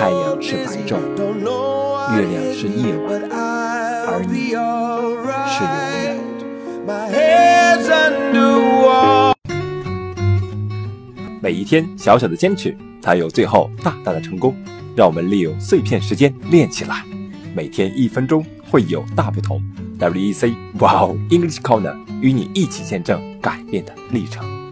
太阳是白昼，月亮是夜晚，而你是永远。每一天小小的坚持，才有最后大大的成功。让我们利用碎片时间练起来，每天一分钟会有大不同。WEC Wow English Corner 与你一起见证改变的历程。